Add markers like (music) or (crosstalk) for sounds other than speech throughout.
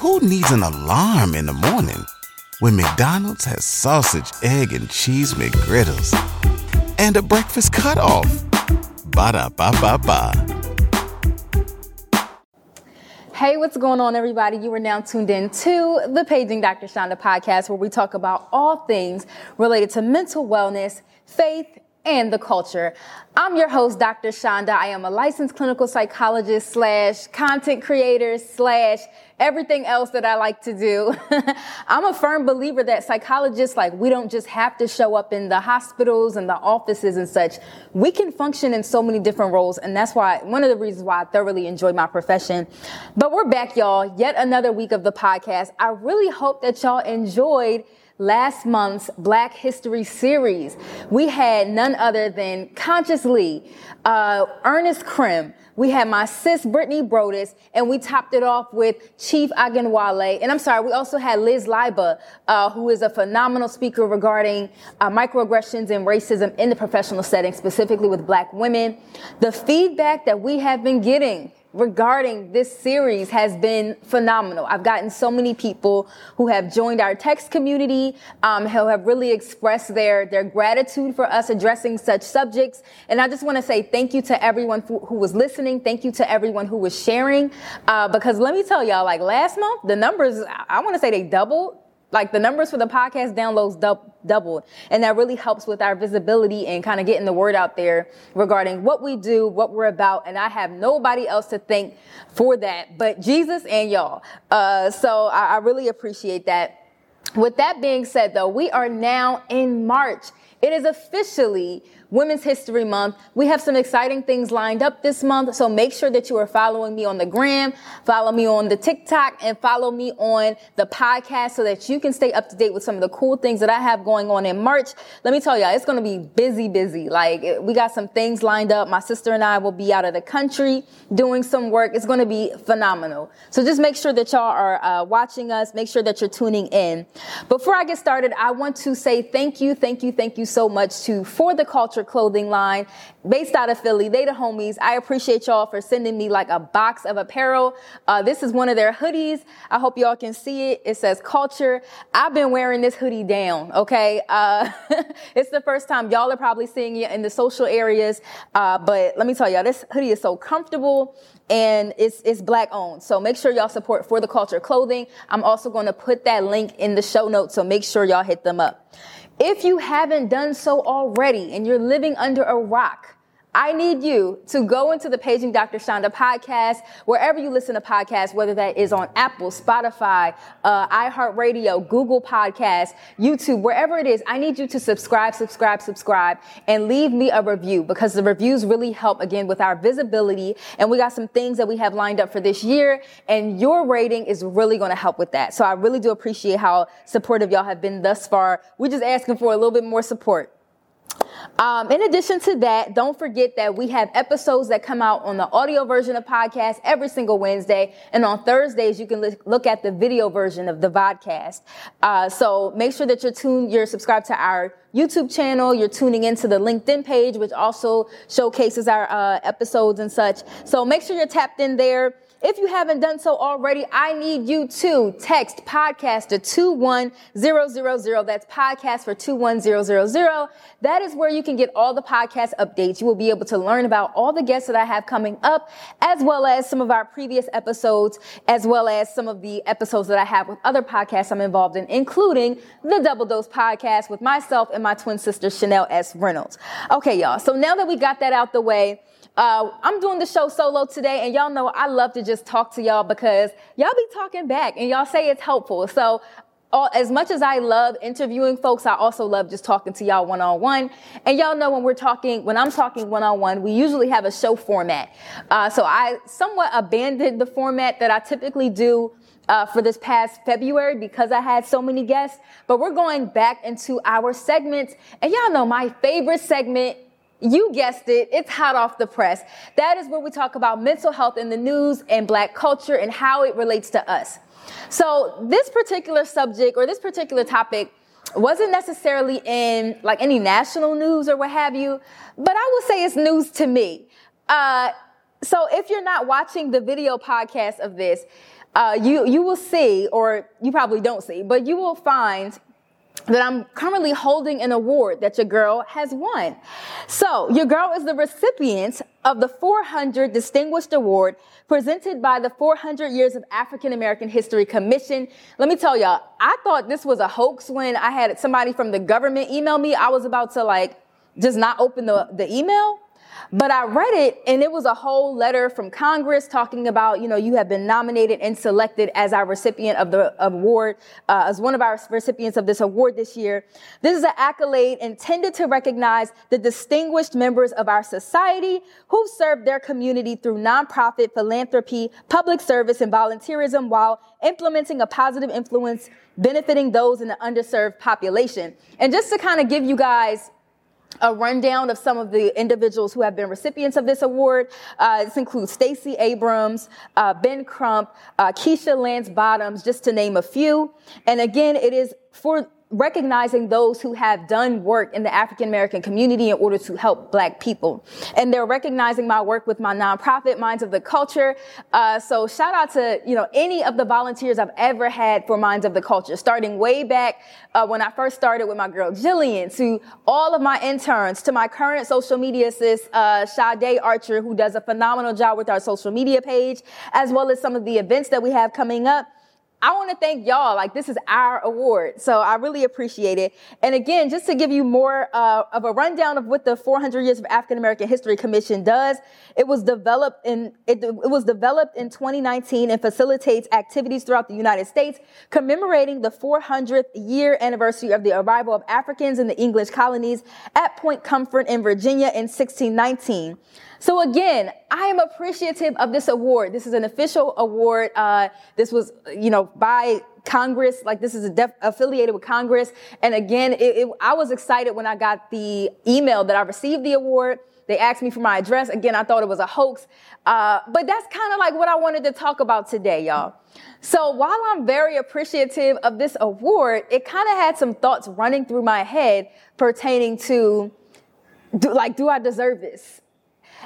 Who needs an alarm in the morning when McDonald's has sausage, egg, and cheese McGriddles and a breakfast cutoff? Ba da ba ba ba. Hey, what's going on, everybody? You are now tuned in to the Paging Dr. Chanda podcast, where we talk about all things related to mental wellness, faith, and the culture. I'm your host, Dr. Chanda. I am a licensed clinical psychologist slash content creator slash everything else that I like to do. (laughs) I'm a firm believer that psychologists, like, we don't just have to show up in the hospitals and the offices and such. We can function in so many different roles. And that's why, one of the reasons why I thoroughly enjoy my profession. But we're back, y'all. Yet another week of the podcast. I really hope that y'all enjoyed last month's Black History series. We had none other than Conscious Lee, uh, Ernest Crim. We had my sis Brittany Brodus, and we topped it off with Chief Akinwale. And I'm sorry, we also had Liz Liba, uh, who is a phenomenal speaker regarding uh, microaggressions and racism in the professional setting, specifically with Black women. The feedback that we have been getting regarding this series has been phenomenal. I've gotten so many people who have joined our text community, um, who have really expressed their, their gratitude for us addressing such subjects. And I just want to say thank you to everyone who, who was listening. Thank you to everyone who was sharing. Uh, because let me tell y'all, like last month, the numbers, I want to say they doubled like the numbers for the podcast downloads dub- doubled. And that really helps with our visibility and kind of getting the word out there regarding what we do, what we're about. And I have nobody else to thank for that but Jesus and y'all. Uh, so I, I really appreciate that. With that being said, though, we are now in March. It is officially Women's History Month. We have some exciting things lined up this month, so make sure that you are following me on the gram, follow me on the TikTok, and follow me on the podcast so that you can stay up to date with some of the cool things that I have going on in March. Let me tell y'all, it's going to be busy, busy. Like, we got some things lined up. My sister and I will be out of the country doing some work. It's going to be phenomenal. So just make sure that y'all are uh, watching us. Make sure that you're tuning in. Before I get started, I want to say thank you, thank you, thank you so much to For the Culture clothing line based out of Philly. They the homies. I appreciate y'all for sending me like a box of apparel. Uh, this is one of their hoodies. I hope y'all can see it. It says culture. I've been wearing this hoodie down. Okay. Uh, (laughs) it's the first time y'all are probably seeing it in the social areas. Uh, but let me tell y'all, this hoodie is so comfortable and it's, it's black owned. So make sure y'all support for the culture clothing. I'm also going to put that link in the show notes. So make sure y'all hit them up. If you haven't done so already and you're living under a rock, I need you to go into the Paging Dr. Chanda podcast, wherever you listen to podcasts, whether that is on Apple, Spotify, uh, iHeartRadio, Google Podcasts, YouTube, wherever it is. I need you to subscribe, subscribe, subscribe, and leave me a review because the reviews really help again with our visibility. And we got some things that we have lined up for this year, and your rating is really going to help with that. So I really do appreciate how supportive y'all have been thus far. We're just asking for a little bit more support. Um, in addition to that, don't forget that we have episodes that come out on the audio version of podcast every single Wednesday, and on Thursdays you can look at the video version of the vodcast. Uh, so make sure that you're tuned, you're subscribed to our YouTube channel. You're tuning into the LinkedIn page, which also showcases our uh, episodes and such. So make sure you're tapped in there. If you haven't done so already, I need you to text podcast to 21000. That's podcast for 21000. That is where you can get all the podcast updates. You will be able to learn about all the guests that I have coming up, as well as some of our previous episodes, as well as some of the episodes that I have with other podcasts I'm involved in, including the Double Dose podcast with myself and my twin sister, Chanel S. Reynolds. Okay, y'all. So now that we got that out the way, uh, I'm doing the show solo today, and y'all know I love to just talk to y'all because y'all be talking back and y'all say it's helpful. So all, as much as I love interviewing folks, I also love just talking to y'all one on one. And y'all know when we're talking, when I'm talking one on one, we usually have a show format. Uh, so I somewhat abandoned the format that I typically do uh, for this past February because I had so many guests. But we're going back into our segments, and y'all know my favorite segment you guessed it, it's hot off the press. That is where we talk about mental health in the news and black culture and how it relates to us. So this particular subject or this particular topic wasn't necessarily in like any national news or what have you, but I will say it's news to me. Uh, so if you're not watching the video podcast of this, uh, you you will see, or you probably don't see, but you will find that I'm currently holding an award that your girl has won. So, your girl is the recipient of the 400 Distinguished Award presented by the 400 Years of African American History Commission. Let me tell y'all, I thought this was a hoax when I had somebody from the government email me. I was about to like just not open the, the email. But I read it and it was a whole letter from Congress talking about, you know, you have been nominated and selected as our recipient of the award, uh, as one of our recipients of this award this year. This is an accolade intended to recognize the distinguished members of our society who served their community through nonprofit philanthropy, public service, and volunteerism while implementing a positive influence benefiting those in the underserved population. And just to kind of give you guys a rundown of some of the individuals who have been recipients of this award. Uh, this includes Stacey Abrams, uh, Ben Crump, uh, Keisha Lance Bottoms, just to name a few. And again, it is for recognizing those who have done work in the African American community in order to help Black people. And they're recognizing my work with my nonprofit, Minds of the Culture. Uh, so shout out to, you know, any of the volunteers I've ever had for Minds of the Culture, starting way back uh, when I first started with my girl Jillian, to all of my interns, to my current social media assist, uh, Sade Archer, who does a phenomenal job with our social media page, as well as some of the events that we have coming up. I want to thank y'all. Like this is our award. So I really appreciate it. And again, just to give you more uh, of a rundown of what the 400 Years of African American History Commission does, it was developed in it, it was developed in 2019 and facilitates activities throughout the United States commemorating the 400th year anniversary of the arrival of Africans in the English colonies at Point Comfort in Virginia in 1619. So again, I am appreciative of this award. This is an official award. Uh, this was, you know, by Congress. Like this is def- affiliated with Congress. And again, it, it, I was excited when I got the email that I received the award. They asked me for my address. Again, I thought it was a hoax. Uh, but that's kind of like what I wanted to talk about today, y'all. So while I'm very appreciative of this award, it kind of had some thoughts running through my head pertaining to, do, like, do I deserve this?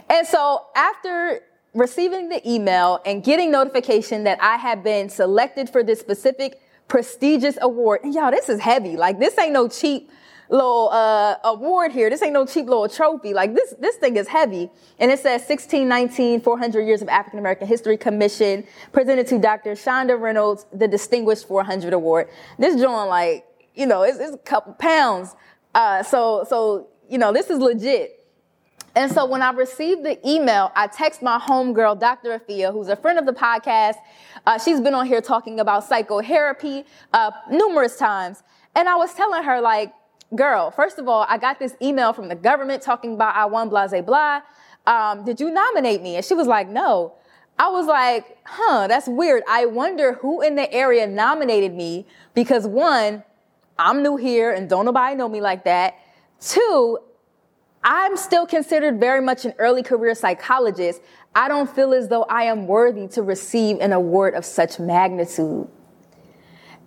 And so after receiving the email and getting notification that I had been selected for this specific prestigious award, and y'all, this is heavy. Like this ain't no cheap little uh, award here. This ain't no cheap little trophy. Like this, this thing is heavy. And it says 1619 400 Years of African American History Commission presented to Dr. Chanda Reynolds, the Distinguished 400 Award. This joint, like, you know, it's, it's a couple pounds. Uh, so, so, you know, this is legit. And so when I received the email, I text my homegirl, Dr. Afia, who's a friend of the podcast. Uh, she's been on here talking about psychotherapy uh, numerous times. And I was telling her, like, girl, first of all, I got this email from the government talking about I won blase blah. Um, did you nominate me? And she was like, no. I was like, huh, that's weird. I wonder who in the area nominated me because one, I'm new here and don't nobody know me like that. Two, I'm still considered very much an early career psychologist. I don't feel as though I am worthy to receive an award of such magnitude.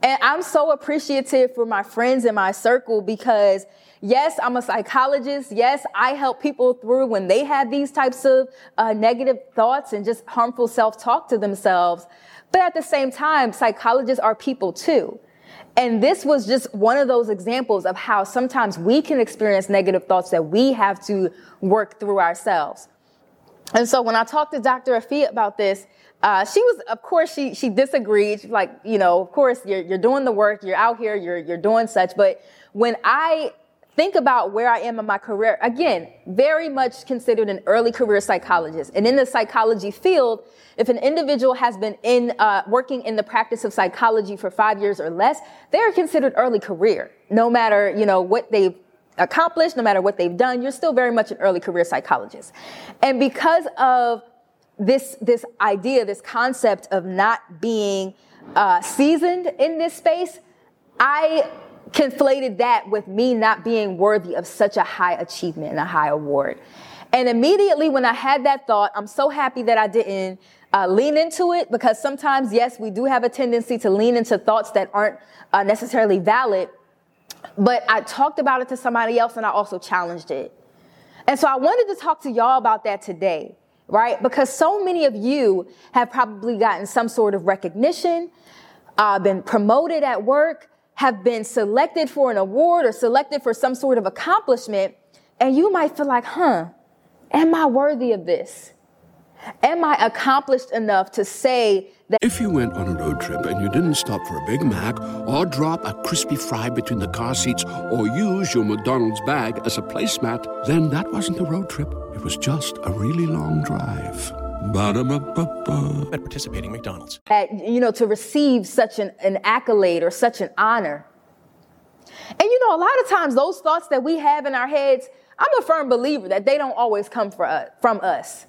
And I'm so appreciative for my friends in my circle because yes, I'm a psychologist. Yes, I help people through when they have these types of uh, negative thoughts and just harmful self-talk to themselves. But at the same time, psychologists are people too. And this was just one of those examples of how sometimes we can experience negative thoughts that we have to work through ourselves. And so when I talked to Dr. Afia about this, uh, she was, of course, she she disagreed. She's like, you know, of course, you're you're doing the work, you're out here, you're you're doing such. But when I think about where I am in my career, again, very much considered an early career psychologist. And in the psychology field, if an individual has been in uh, working in the practice of psychology for five years or less, they are considered early career. No matter you know what they've accomplished, no matter what they've done, you're still very much an early career psychologist. And because of this this idea, this concept of not being uh, seasoned in this space, I conflated that with me not being worthy of such a high achievement and a high award. And immediately when I had that thought, I'm so happy that I didn't uh, lean into it because sometimes, yes, we do have a tendency to lean into thoughts that aren't uh, necessarily valid. But I talked about it to somebody else and I also challenged it. And so I wanted to talk to y'all about that today right? Because so many of you have probably gotten some sort of recognition, uh, been promoted at work, have been selected for an award or selected for some sort of accomplishment, and you might feel like, huh, am I worthy of this? Am I accomplished enough to say that? If you went on a road trip and you didn't stop for a Big Mac or drop a crispy fry between the car seats or use your McDonald's bag as a placemat, then that wasn't a road trip. It was just a really long drive. Ba-da-ba-ba-ba. At participating McDonald's. At, you know, to receive such an, an accolade or such an honor. And you know, a lot of times those thoughts that we have in our heads, I'm a firm believer that they don't always come for us, from us.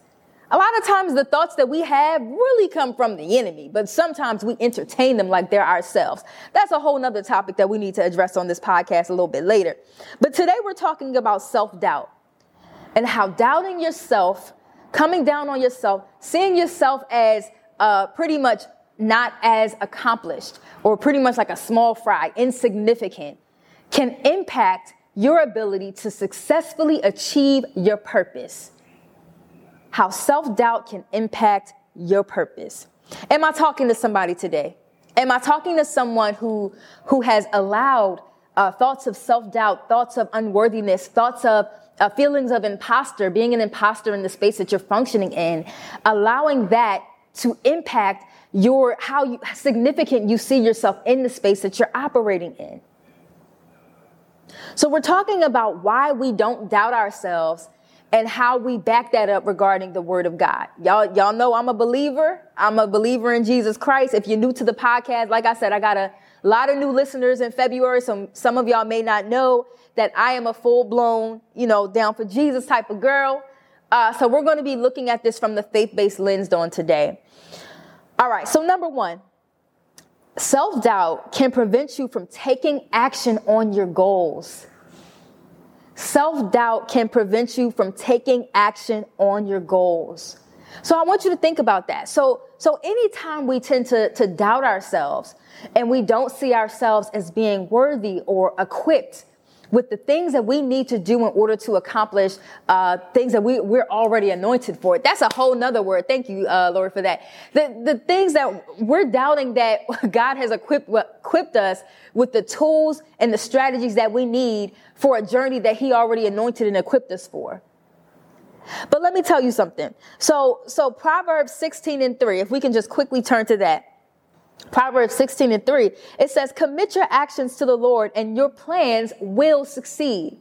A lot of times the thoughts that we have really come from the enemy, but sometimes we entertain them like they're ourselves. That's a whole nother topic that we need to address on this podcast a little bit later. But today we're talking about self-doubt and how doubting yourself, coming down on yourself, seeing yourself as uh, pretty much not as accomplished or pretty much like a small fry, insignificant, can impact your ability to successfully achieve your purpose how self doubt can impact your purpose. Am I talking to somebody today? Am I talking to someone who, who has allowed uh, thoughts of self doubt, thoughts of unworthiness, thoughts of uh, feelings of imposter, being an imposter in the space that you're functioning in, allowing that to impact your how you, significant you see yourself in the space that you're operating in. So we're talking about why we don't doubt ourselves and how we back that up regarding the word of God. Y'all, y'all know I'm a believer. I'm a believer in Jesus Christ. If you're new to the podcast, like I said, I got a lot of new listeners in February. So some of y'all may not know that I am a full blown, you know, down for Jesus type of girl. Uh, so we're going to be looking at this from the faith based lens on today. All right. So number one, self doubt can prevent you from taking action on your goals. Self doubt can prevent you from taking action on your goals. So I want you to think about that. So, so anytime we tend to, to doubt ourselves and we don't see ourselves as being worthy or equipped with the things that we need to do in order to accomplish uh, things that we, we're already anointed for. That's a whole nother word. Thank you, uh, Lord, for that. The, the things that we're doubting that (laughs) God has equipped, equipped us with the tools and the strategies that we need for a journey that He already anointed and equipped us for. But let me tell you something. So, so Proverbs 16 and 3, if we can just quickly turn to that. Proverbs 16 and 3, it says, Commit your actions to the Lord and your plans will succeed.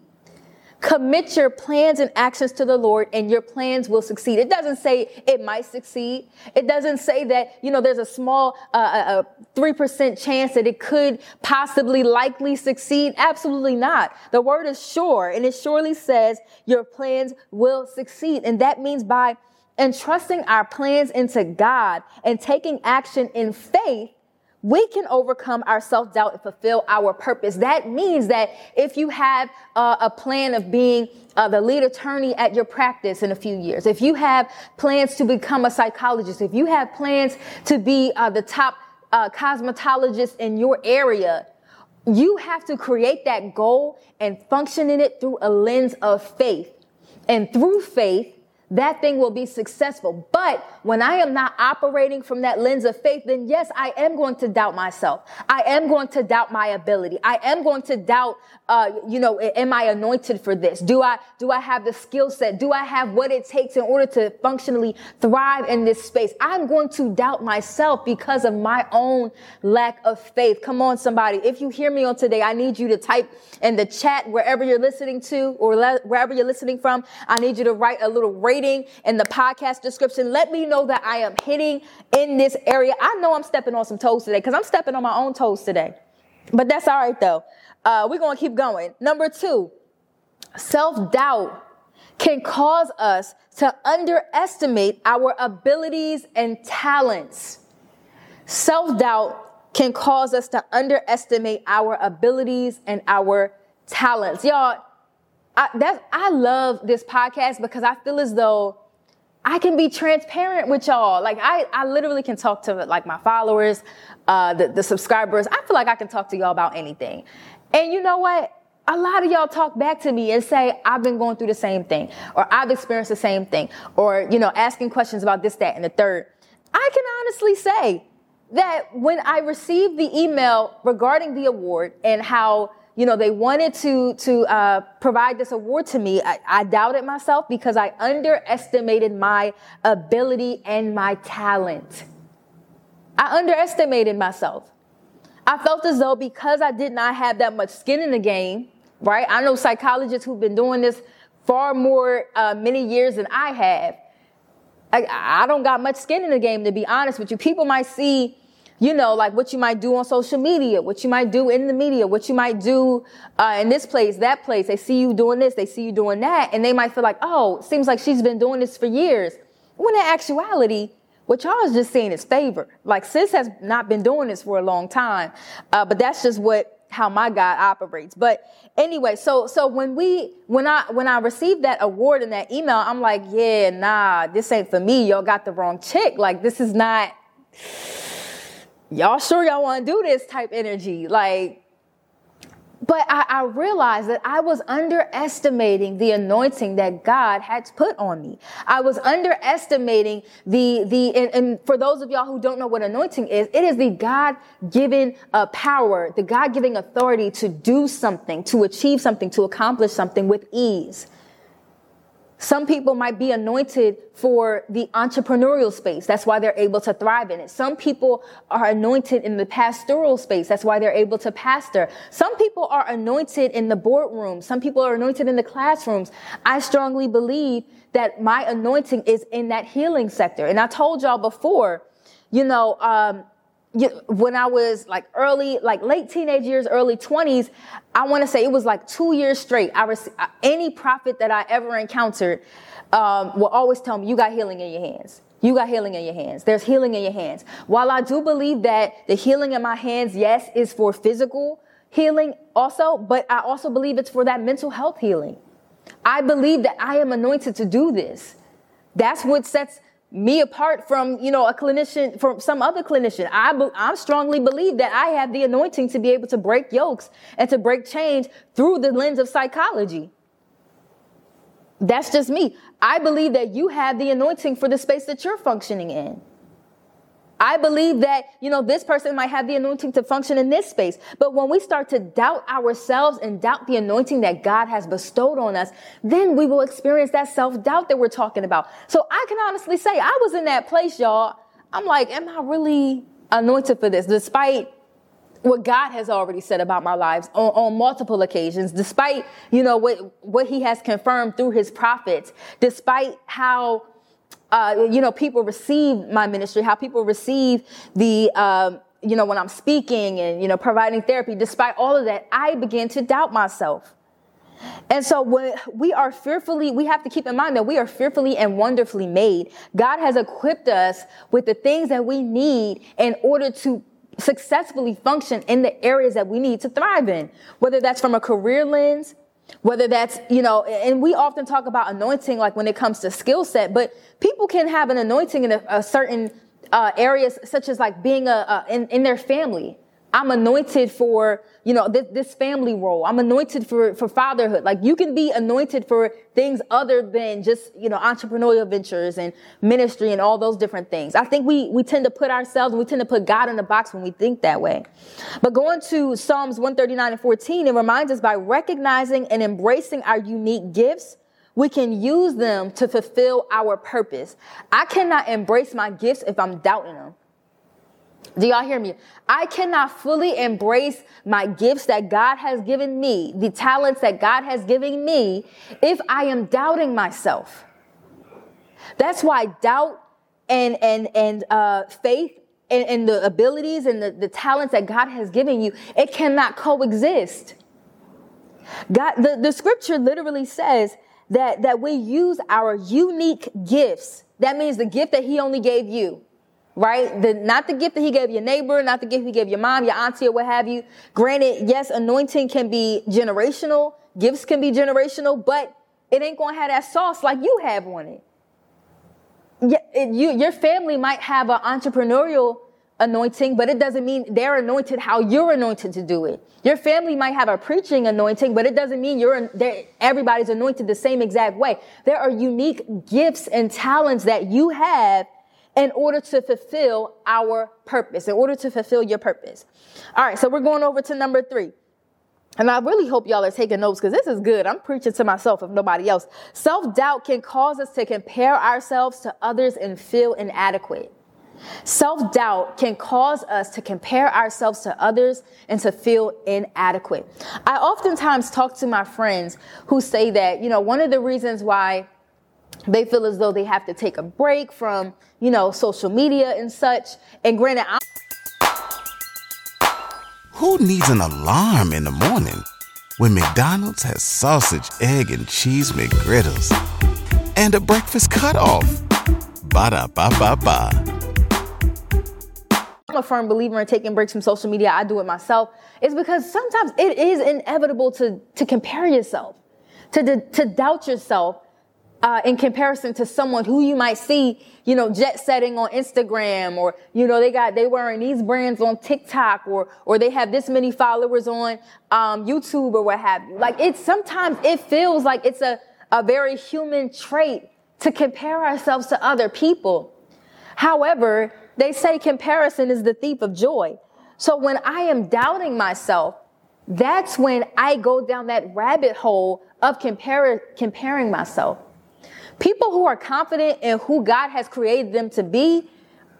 Commit your plans and actions to the Lord and your plans will succeed. It doesn't say it might succeed. It doesn't say that, you know, there's a small, uh, a 3% chance that it could possibly likely succeed. Absolutely not. The word is sure and it surely says your plans will succeed. And that means by entrusting our plans into God and taking action in faith, we can overcome our self doubt and fulfill our purpose. That means that if you have uh, a plan of being uh, the lead attorney at your practice in a few years, if you have plans to become a psychologist, if you have plans to be uh, the top uh, cosmetologist in your area, you have to create that goal and function in it through a lens of faith. And through faith, that thing will be successful. But when I am not operating from that lens of faith, then yes, I am going to doubt myself. I am going to doubt my ability. I am going to doubt, uh, you know, am I anointed for this? Do I, do I have the skill set? Do I have what it takes in order to functionally thrive in this space? I'm going to doubt myself because of my own lack of faith. Come on, somebody. If you hear me on today, I need you to type in the chat wherever you're listening to or le- wherever you're listening from. I need you to write a little rating rating in the podcast description. Let me know that I am hitting in this area. I know I'm stepping on some toes today because I'm stepping on my own toes today. But that's all right though. Uh, we're going to keep going. Number two, self doubt can cause us to underestimate our abilities and talents. Self doubt can cause us to underestimate our abilities and our talents. Y'all, I, that, I love this podcast because I feel as though I can be transparent with y'all. Like I, I literally can talk to like my followers, uh, the, the subscribers. I feel like I can talk to y'all about anything. And you know what? a lot of y'all talk back to me and say, I've been going through the same thing, or I've experienced the same thing, or, you know, asking questions about this, that, and the third. I can honestly say that when I received the email regarding the award and how, you know, they wanted to, to, uh, provide this award to me, I, I doubted myself because I underestimated my ability and my talent. I underestimated myself. I felt as though because I did not have that much skin in the game, right? I know psychologists who've been doing this far more, uh, many years than I have. I, I don't got much skin in the game, to be honest with you. People might see, you know, like what you might do on social media, what you might do in the media, what you might do uh, in this place, that place. They see you doing this, they see you doing that, and they might feel like, oh, seems like she's been doing this for years. When in actuality, what y'all is just seeing is favor. Like sis has not been doing this for a long time, uh, but that's just what how my God operates. But anyway, so so when we when I when I received that award in that email, I'm like, yeah, nah, this ain't for me. Y'all got the wrong chick. Like this is not. Y'all sure y'all want to do this type energy? Like but I, I, realized that I was underestimating the anointing that God had put on me. I was underestimating the, the, and, and for those of y'all who don't know what anointing is, it is the God-given uh, power, the God-given authority to do something, to achieve something, to accomplish something with ease. Some people might be anointed for the entrepreneurial space. That's why they're able to thrive in it. Some people are anointed in the pastoral space. That's why they're able to pastor. Some people are anointed in the boardroom. Some people are anointed in the classrooms. I strongly believe that my anointing is in that healing sector. And I told y'all before, you know, um, when I was like early, like late teenage years, early 20s, I want to say it was like two years straight. I received any prophet that I ever encountered um, will always tell me, "You got healing in your hands. You got healing in your hands. There's healing in your hands." While I do believe that the healing in my hands, yes, is for physical healing also, but I also believe it's for that mental health healing. I believe that I am anointed to do this. That's what sets me apart from, you know, a clinician, from some other clinician. I, I strongly believe that I have the anointing to be able to break yokes and to break chains through the lens of psychology. That's just me. I believe that you have the anointing for the space that you're functioning in. I believe that, you know, this person might have the anointing to function in this space. But when we start to doubt ourselves and doubt the anointing that God has bestowed on us, then we will experience that self doubt that we're talking about. So I can honestly say I was in that place, y'all. I'm like, am I really anointed for this? Despite what God has already said about my lives on, on, multiple occasions, despite, you know, what, what he has confirmed through his prophets, despite how uh, you know, people receive my ministry, how people receive the, um, you know, when I'm speaking and, you know, providing therapy, despite all of that, I begin to doubt myself. And so when we are fearfully, we have to keep in mind that we are fearfully and wonderfully made. God has equipped us with the things that we need in order to successfully function in the areas that we need to thrive in, whether that's from a career lens, whether that's, you know, and we often talk about anointing like when it comes to skill set, but people can have an anointing in a, a certain uh, areas, such as like being a, a in, in their family. I'm anointed for, you know, this, this, family role. I'm anointed for, for fatherhood. Like you can be anointed for things other than just, you know, entrepreneurial ventures and ministry and all those different things. I think we, we tend to put ourselves, we tend to put God in the box when we think that way. But going to Psalms 139 and 14, it reminds us by recognizing and embracing our unique gifts, we can use them to fulfill our purpose. I cannot embrace my gifts if I'm doubting them. Do y'all hear me? I cannot fully embrace my gifts that God has given me, the talents that God has given me, if I am doubting myself. That's why doubt and and and uh, faith and, and, the abilities and the, the talents that God has given you, it cannot coexist. God, the, the scripture literally says that that we use our unique gifts. That means the gift that He only gave you right? The, not the gift that he gave your neighbor, not the gift he gave your mom, your auntie, or what have you. Granted, yes, anointing can be generational, gifts can be generational, but it ain't gonna have that sauce like you have on it. Yeah, it, you, your family might have an entrepreneurial anointing, but it doesn't mean they're anointed how you're anointed to do it. Your family might have a preaching anointing, but it doesn't mean you're everybody's anointed the same exact way. There are unique gifts and talents that you have in order to fulfill our purpose, in order to fulfill your purpose. All right, so we're going over to number three. And I really hope y'all are taking notes because this is good. I'm preaching to myself if nobody else. Self doubt can cause us to compare ourselves to others and feel inadequate. Self doubt can cause us to compare ourselves to others and to feel inadequate. I oftentimes talk to my friends who say that, you know, one of the reasons why they feel as though they have to take a break from, you know, social media and such. And granted, I'm who needs an alarm in the morning when McDonald's has sausage, egg, and cheese McGriddles and a breakfast cutoff? Ba da ba ba ba. I'm a firm believer in taking breaks from social media. I do it myself. It's because sometimes it is inevitable to, to compare yourself, to, to doubt yourself, uh, in comparison to someone who you might see, you know, jet setting on Instagram or, you know, they got, they wearing these brands on TikTok or, or they have this many followers on, um, YouTube or what have you. Like it's sometimes it feels like it's a, a very human trait to compare ourselves to other people. However, they say comparison is the thief of joy. So when I am doubting myself, that's when I go down that rabbit hole of compare, comparing myself. People who are confident in who God has created them to be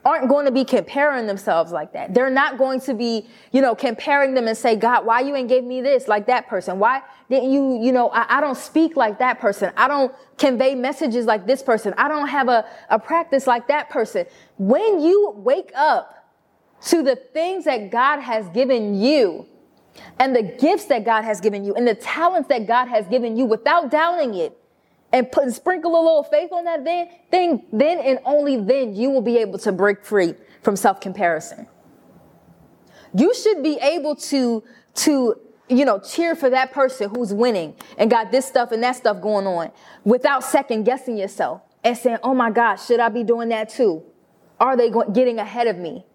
aren't going to be comparing themselves like that. They're not going to be, you know, comparing them and say, God, why you ain't gave me this like that person? Why didn't you, you know, I, I, don't speak like that person. I don't convey messages like this person. I don't have a, a practice like that person. When you wake up to the things that God has given you and the gifts that God has given you and the talents that God has given you without doubting it, and put, sprinkle a little faith on that then, thing, then and only then you will be able to break free from self-comparison. You should be able to, to, you know, cheer for that person who's winning and got this stuff and that stuff going on without second guessing yourself and saying, oh my God, should I be doing that too? Are they getting ahead of me?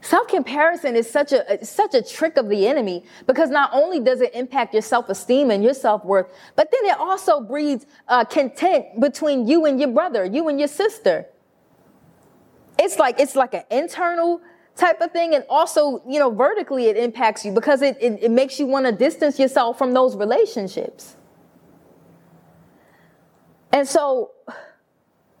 Self-comparison is such a, such a trick of the enemy because not only does it impact your self-esteem and your self-worth, but then it also breeds uh, content between you and your brother, you and your sister. It's like, it's like an internal type of thing. And also, you know, vertically it impacts you because it, it, it makes you want to distance yourself from those relationships. And so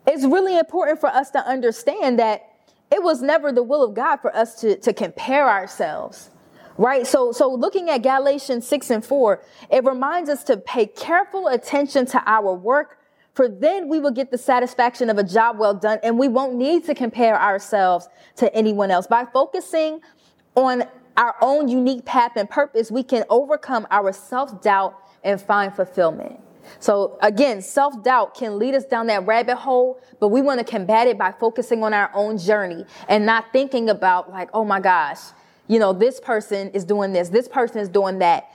it's really important for us to understand that it was never the will of God for us to, to compare ourselves. Right? So, so looking at Galatians 6 and 4, it reminds us to pay careful attention to our work, for then we will get the satisfaction of a job well done and we won't need to compare ourselves to anyone else. By focusing on our own unique path and purpose, we can overcome our self doubt and find fulfillment. So again, self doubt can lead us down that rabbit hole, but we want to combat it by focusing on our own journey and not thinking about like, oh my gosh, you know, this person is doing this, this person is doing that.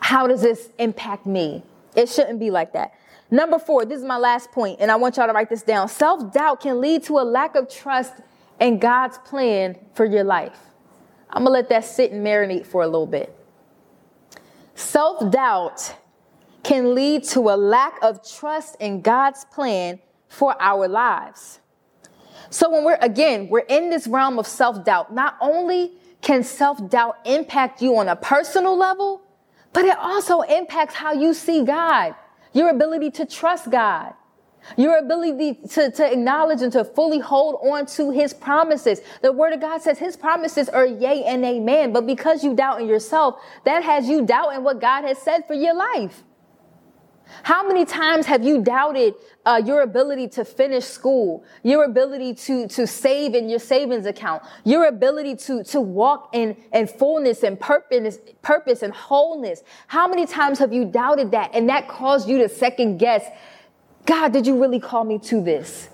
How does this impact me? It shouldn't be like that. Number four, this is my last point, and I want y'all to write this down. Self doubt can lead to a lack of trust in God's plan for your life. I'm gonna let that sit and marinate for a little bit. Self doubt can lead to a lack of trust in God's plan for our lives. So when we're, again, we're in this realm of self-doubt, not only can self-doubt impact you on a personal level, but it also impacts how you see God, your ability to trust God, your ability to, to acknowledge and to fully hold on to his promises. The word of God says his promises are yea and amen. But because you doubt in yourself, that has you doubt in what God has said for your life. How many times have you doubted uh, your ability to finish school, your ability to, to save in your savings account, your ability to, to walk in, in fullness and purpose, purpose and wholeness? How many times have you doubted that? And that caused you to second guess, God, did you really call me to this?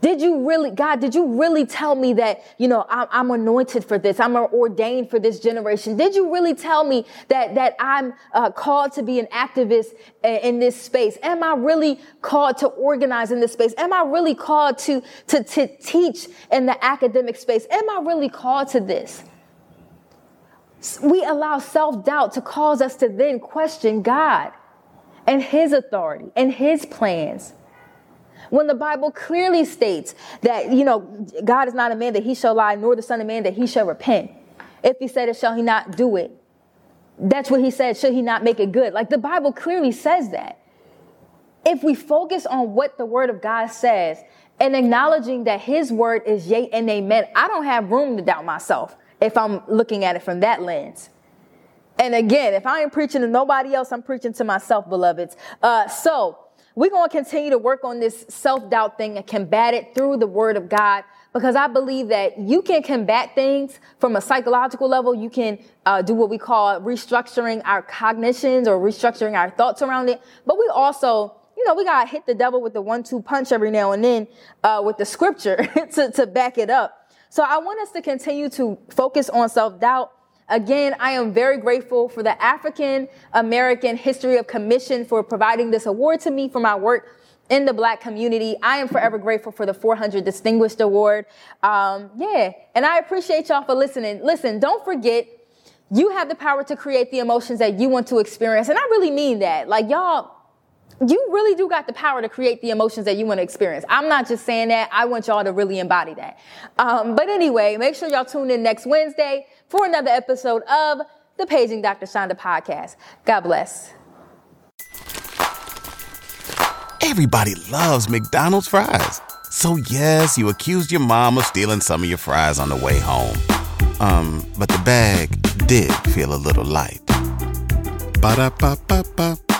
Did you really, God, did you really tell me that, you know, I'm, I'm, anointed for this? I'm ordained for this generation. Did you really tell me that, that I'm uh, called to be an activist in this space? Am I really called to organize in this space? Am I really called to, to, to teach in the academic space? Am I really called to this? We allow self doubt to cause us to then question God and his authority and his plans when the Bible clearly states that, you know, God is not a man that he shall lie, nor the son of man that he shall repent. If he said it, shall he not do it? That's what he said. Should he not make it good? Like the Bible clearly says that. If we focus on what the word of God says and acknowledging that his word is yea and amen, I don't have room to doubt myself if I'm looking at it from that lens. And again, if I ain't preaching to nobody else, I'm preaching to myself, beloveds. Uh, so we're going to continue to work on this self doubt thing and combat it through the word of God because I believe that you can combat things from a psychological level. You can uh, do what we call restructuring our cognitions or restructuring our thoughts around it. But we also, you know, we got to hit the devil with the one two punch every now and then uh, with the scripture (laughs) to, to back it up. So I want us to continue to focus on self doubt Again, I am very grateful for the African American History of Commission for providing this award to me for my work in the black community. I am forever grateful for the 400 Distinguished Award. Um, yeah, and I appreciate y'all for listening. Listen, don't forget, you have the power to create the emotions that you want to experience. And I really mean that. Like, y'all, you really do got the power to create the emotions that you want to experience. I'm not just saying that. I want y'all to really embody that. Um, but anyway, make sure y'all tune in next Wednesday for another episode of the Paging Dr. Chanda podcast. God bless. Everybody loves McDonald's fries. So yes, you accused your mom of stealing some of your fries on the way home. Um, but the bag did feel a little light. Ba-da-ba-ba-ba.